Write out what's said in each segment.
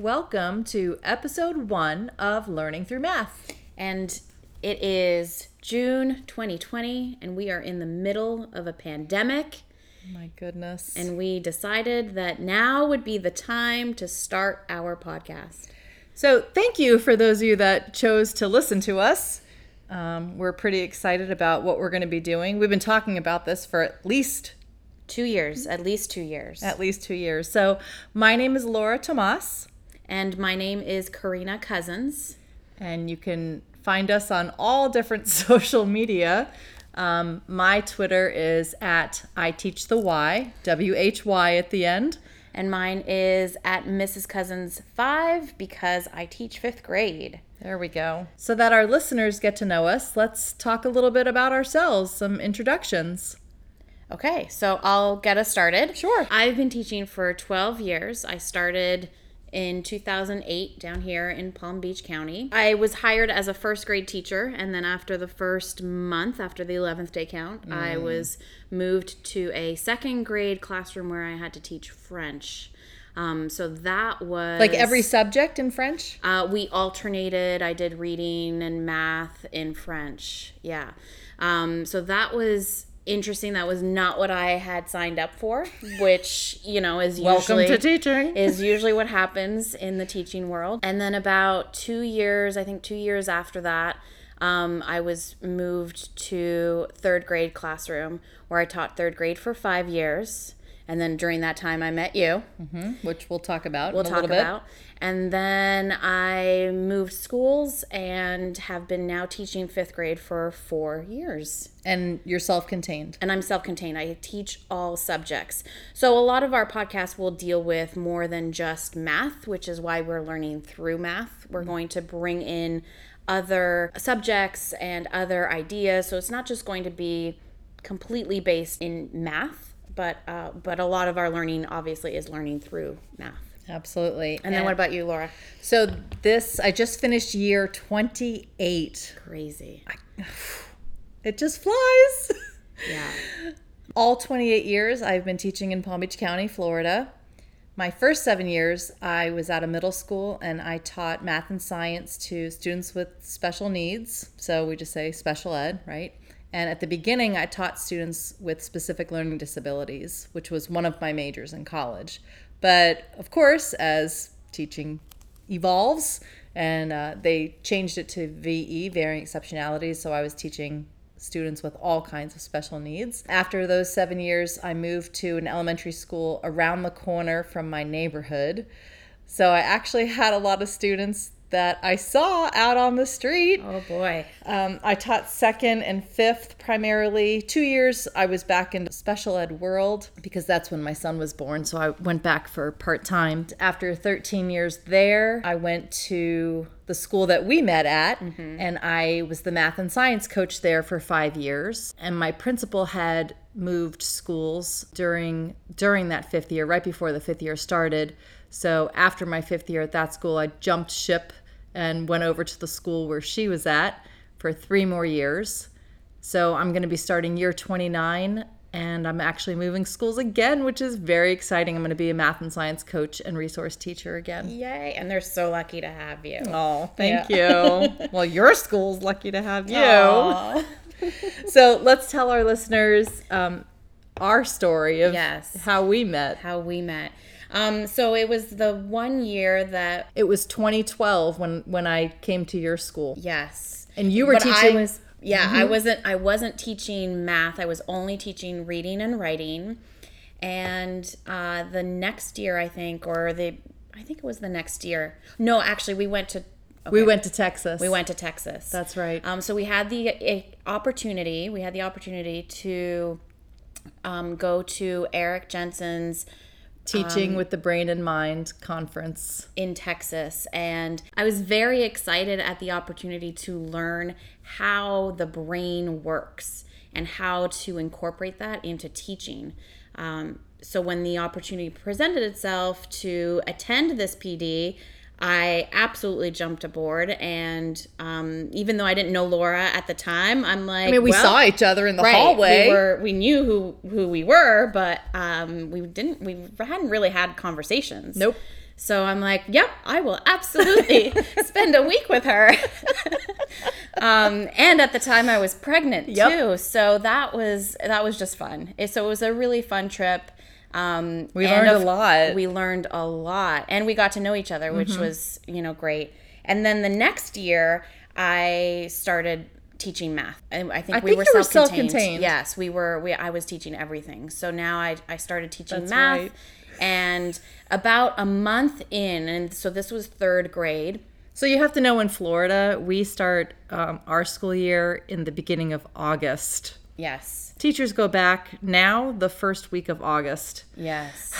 Welcome to episode one of Learning Through Math. And it is June 2020, and we are in the middle of a pandemic. My goodness. And we decided that now would be the time to start our podcast. So, thank you for those of you that chose to listen to us. Um, we're pretty excited about what we're going to be doing. We've been talking about this for at least two years, at least two years. At least two years. So, my name is Laura Tomas. And my name is Karina Cousins. And you can find us on all different social media. Um, my Twitter is at I Teach the Why, W H Y at the end. And mine is at Mrs. Cousins 5 because I teach fifth grade. There we go. So that our listeners get to know us, let's talk a little bit about ourselves, some introductions. Okay, so I'll get us started. Sure. I've been teaching for 12 years. I started in 2008 down here in Palm Beach County. I was hired as a first grade teacher, and then after the first month, after the 11th day count, mm. I was moved to a second grade classroom where I had to teach French. Um, so that was like every subject in French. Uh, we alternated. I did reading and math in French. Yeah. Um, so that was interesting. That was not what I had signed up for, which you know is usually welcome to teaching is usually what happens in the teaching world. And then about two years, I think two years after that, um, I was moved to third grade classroom where I taught third grade for five years. And then during that time, I met you, mm-hmm, which we'll talk about. We'll talk about. And then I moved schools and have been now teaching fifth grade for four years. And you're self contained. And I'm self contained. I teach all subjects. So a lot of our podcasts will deal with more than just math, which is why we're learning through math. We're going to bring in other subjects and other ideas. So it's not just going to be completely based in math but uh, but a lot of our learning obviously is learning through math. Absolutely. And, and then what about you, Laura? So this I just finished year 28. Crazy. I, it just flies. Yeah. All 28 years I've been teaching in Palm Beach County, Florida. My first 7 years I was at a middle school and I taught math and science to students with special needs. So we just say special ed, right? And at the beginning, I taught students with specific learning disabilities, which was one of my majors in college. But of course, as teaching evolves, and uh, they changed it to VE, varying exceptionalities. So I was teaching students with all kinds of special needs. After those seven years, I moved to an elementary school around the corner from my neighborhood. So I actually had a lot of students that I saw out on the street. Oh boy. Um, I taught second and fifth primarily. Two years I was back in special ed world because that's when my son was born. So I went back for part time. After 13 years there, I went to the school that we met at mm-hmm. and I was the math and science coach there for five years. And my principal had moved schools during during that fifth year, right before the fifth year started. So after my fifth year at that school, I jumped ship and went over to the school where she was at for three more years. So I'm going to be starting year 29 and I'm actually moving schools again, which is very exciting. I'm going to be a math and science coach and resource teacher again. Yay. And they're so lucky to have you. Oh, thank yeah. you. well, your school's lucky to have you. so let's tell our listeners um, our story of yes. how we met. How we met. Um, so it was the one year that it was 2012 when when I came to your school. Yes, and you were but teaching. I was, yeah, mm-hmm. I wasn't. I wasn't teaching math. I was only teaching reading and writing. And uh, the next year, I think, or the, I think it was the next year. No, actually, we went to Okay. We went to Texas. We went to Texas. That's right. Um, so we had the opportunity. We had the opportunity to um, go to Eric Jensen's Teaching with the Brain in Mind conference. in Texas. And I was very excited at the opportunity to learn how the brain works and how to incorporate that into teaching. Um, so when the opportunity presented itself to attend this PD, I absolutely jumped aboard. And um, even though I didn't know Laura at the time, I'm like, I mean, we well, saw each other in the right, hallway. We were we knew who who we were, but um, we didn't we hadn't really had conversations. Nope. So I'm like, yep, I will absolutely spend a week with her. um, and at the time, I was pregnant Yep. too, so that was that was just fun. So it was a really fun trip. Um, We learned a lot. We learned a lot, and we got to know each other, which Mm-hmm. was you know great. And then the next year, I started teaching math. And I think I we think were you were self-contained. self-contained. Yes, we were. We I was teaching everything. So now I I started teaching That's math. right. And about a month in, and so this was third grade. So you have to know in Florida, we start um, our school year in the beginning of August. Yes. Teachers go back now the first week of August. Yes.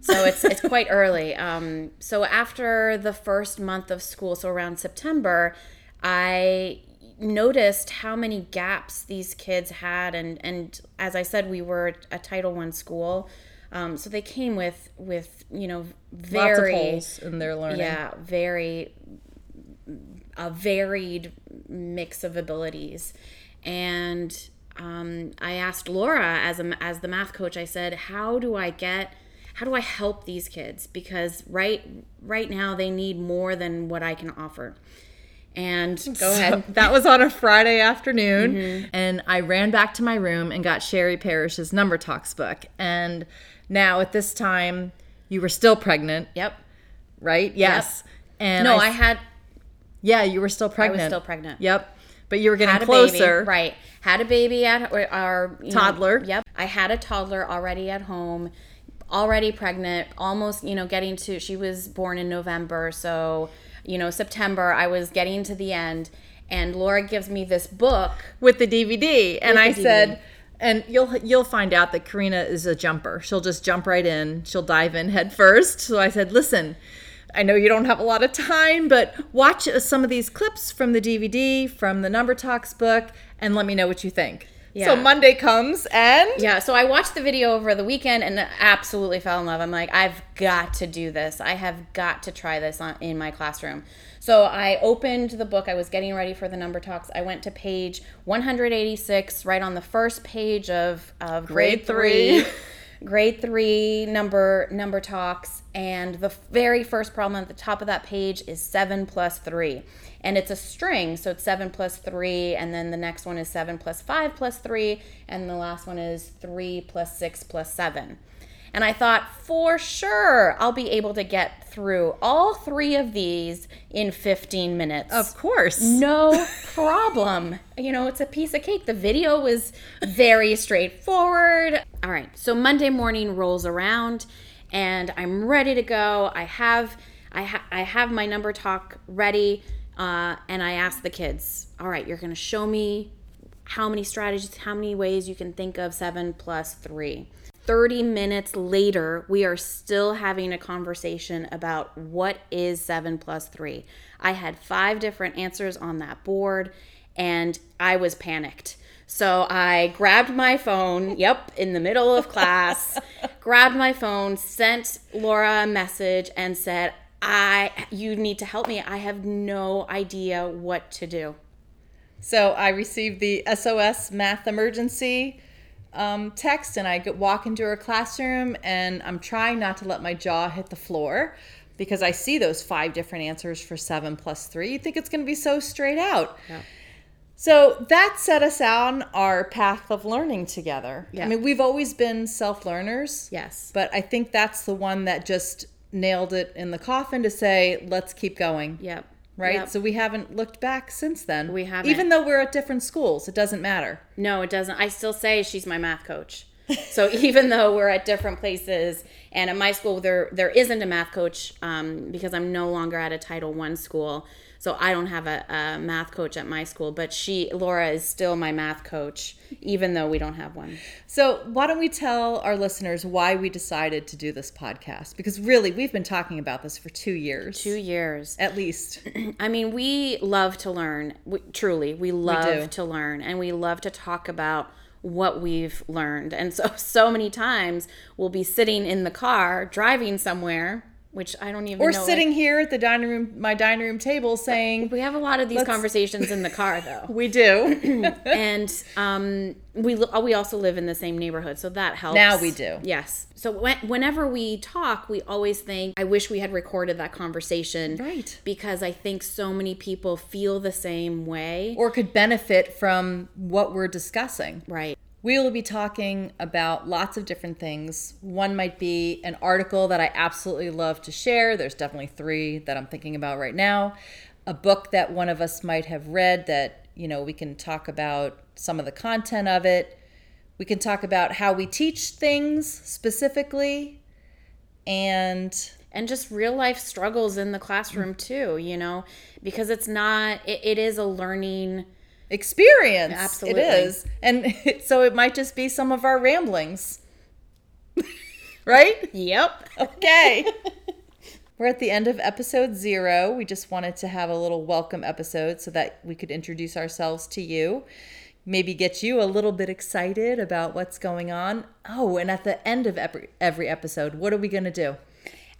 So it's it's quite early. Um, so after the first month of school, so around September, I noticed how many gaps these kids had, and and as I said, we were a Title One school, um, so they came with with you know Lots of very holes in their learning. yeah very a varied mix of abilities and um, i asked laura as a as the math coach i said how do i get how do i help these kids because right right now they need more than what i can offer and go ahead that was on a Friday afternoon, Mm-hmm. and I ran back to my room and got Sherry Parrish's Number Talks book. And now at this time, you were still pregnant, yep right? Yes. And no I, i had yeah, you were still pregnant. I was still pregnant. Yep. But you were getting had closer. baby, right? Had a baby at our you know, Toddler. yep, I had a toddler already at home, already pregnant, almost you know getting to. She was born in November, so you know September. I was getting to the end, and Laura gives me this book. with the DVD, and With I DVD. said, and you'll you'll find out that Karina is a jumper. She'll just jump right in. She'll dive in head first. So I said, listen. I know you don't have a lot of time, but watch uh, some of these clips from the DVD, from the Number Talks book, and let me know what you think. Yeah. So Monday comes and Yeah, so I watched the video over the weekend and absolutely fell in love. I'm like, I've got to do this. I have got to try this on, in my classroom. So I opened the book. I was getting ready for the number talks. I went to page 186 right on the first page of of grade, grade 3. grade three number number talks and the very first problem at the top of that page is seven plus three. And it's a string so it's seven plus three and then the next one is seven plus five plus three and the last one is three plus six plus seven and i thought for sure i'll be able to get through all three of these in 15 minutes of course, no problem. You know, it's a piece of cake. The video was very straightforward. All right, so Monday morning rolls around and I'm ready to go. I have I, ha- I have my number talk ready uh, and I ask the kids, all right, you're going to show me how many strategies, how many ways you can think of 7 plus 3. 30 minutes later, we are still having a conversation about what is 7 plus 3. I had five different answers on that board and I was panicked. So I grabbed my phone, yep, in the middle of class, grabbed my phone, sent Laura a message and said, "I you need to help me. I have no idea what to do." So I received the SOS math emergency um, text, and I walk into her classroom, and I'm trying not to let my jaw hit the floor because I see those five different answers for seven plus three. You think it's going to be so straight out. Yeah. So that set us on our path of learning together. Yeah. I mean, we've always been self learners. Yes. But I think that's the one that just nailed it in the coffin to say, let's keep going Yep. Right? Yep. So we haven't looked back since then. We haven't. Even though we're at different schools, it doesn't matter. No, it doesn't. I still say she's my math coach. So even though we're at different places, and at my school there there isn't a math coach um, because I'm no longer at a Title One school. So I don't have a, a, math coach at my school, but she, Laura, is still my math coach, even though we don't have one. So why don't we tell our listeners why we decided to do this podcast? Because really, we've been talking about this for two years. Two years. At least. I mean, we love to learn. We, truly, we love we to learn. And we love to talk about what we've learned. And so, so many times we'll be sitting in the car driving somewhere which I don't even know. or sitting here at the dining room, my dining room table, saying we have a lot of these conversations in the car, though. we do, and um, we we also live in the same neighborhood, so that helps. Now we do, yes. So when, whenever we talk, we always think, "I wish we had recorded that conversation," right? Because I think so many people feel the same way, or could benefit from what we're discussing, right? We will be talking about lots of different things. One might be an article that I absolutely love to share. There's definitely three that I'm thinking about right now. A book that one of us might have read that, you know, we can talk about some of the content of it. We can talk about how we teach things specifically and and just real life struggles in the classroom too, you know, because it's not it, it is a learning experience. Absolutely. It is. And so it might just be some of our ramblings. right? Yep. Okay. We're at the end of episode zero. We just wanted to have a little welcome episode so that we could introduce ourselves to you, maybe get you a little bit excited about what's going on. Oh, and at the end of every, every episode, what are we going to do?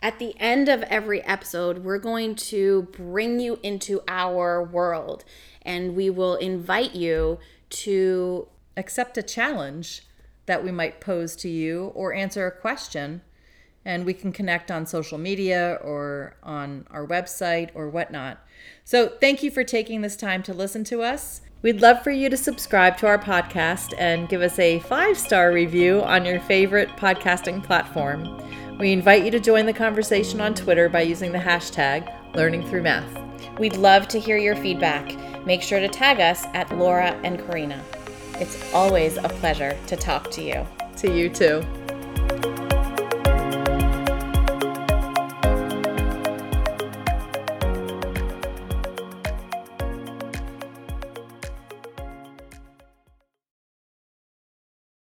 At the end of every episode, we're going to bring you into our world and we will invite you to accept a challenge that we might pose to you or answer a question. And we can connect on social media or on our website or whatnot. So, thank you for taking this time to listen to us. We'd love for you to subscribe to our podcast and give us a five star review on your favorite podcasting platform. We invite you to join the conversation on Twitter by using the hashtag Learning Through Math. We'd love to hear your feedback. Make sure to tag us at Laura and Karina. It's always a pleasure to talk to you. To you too.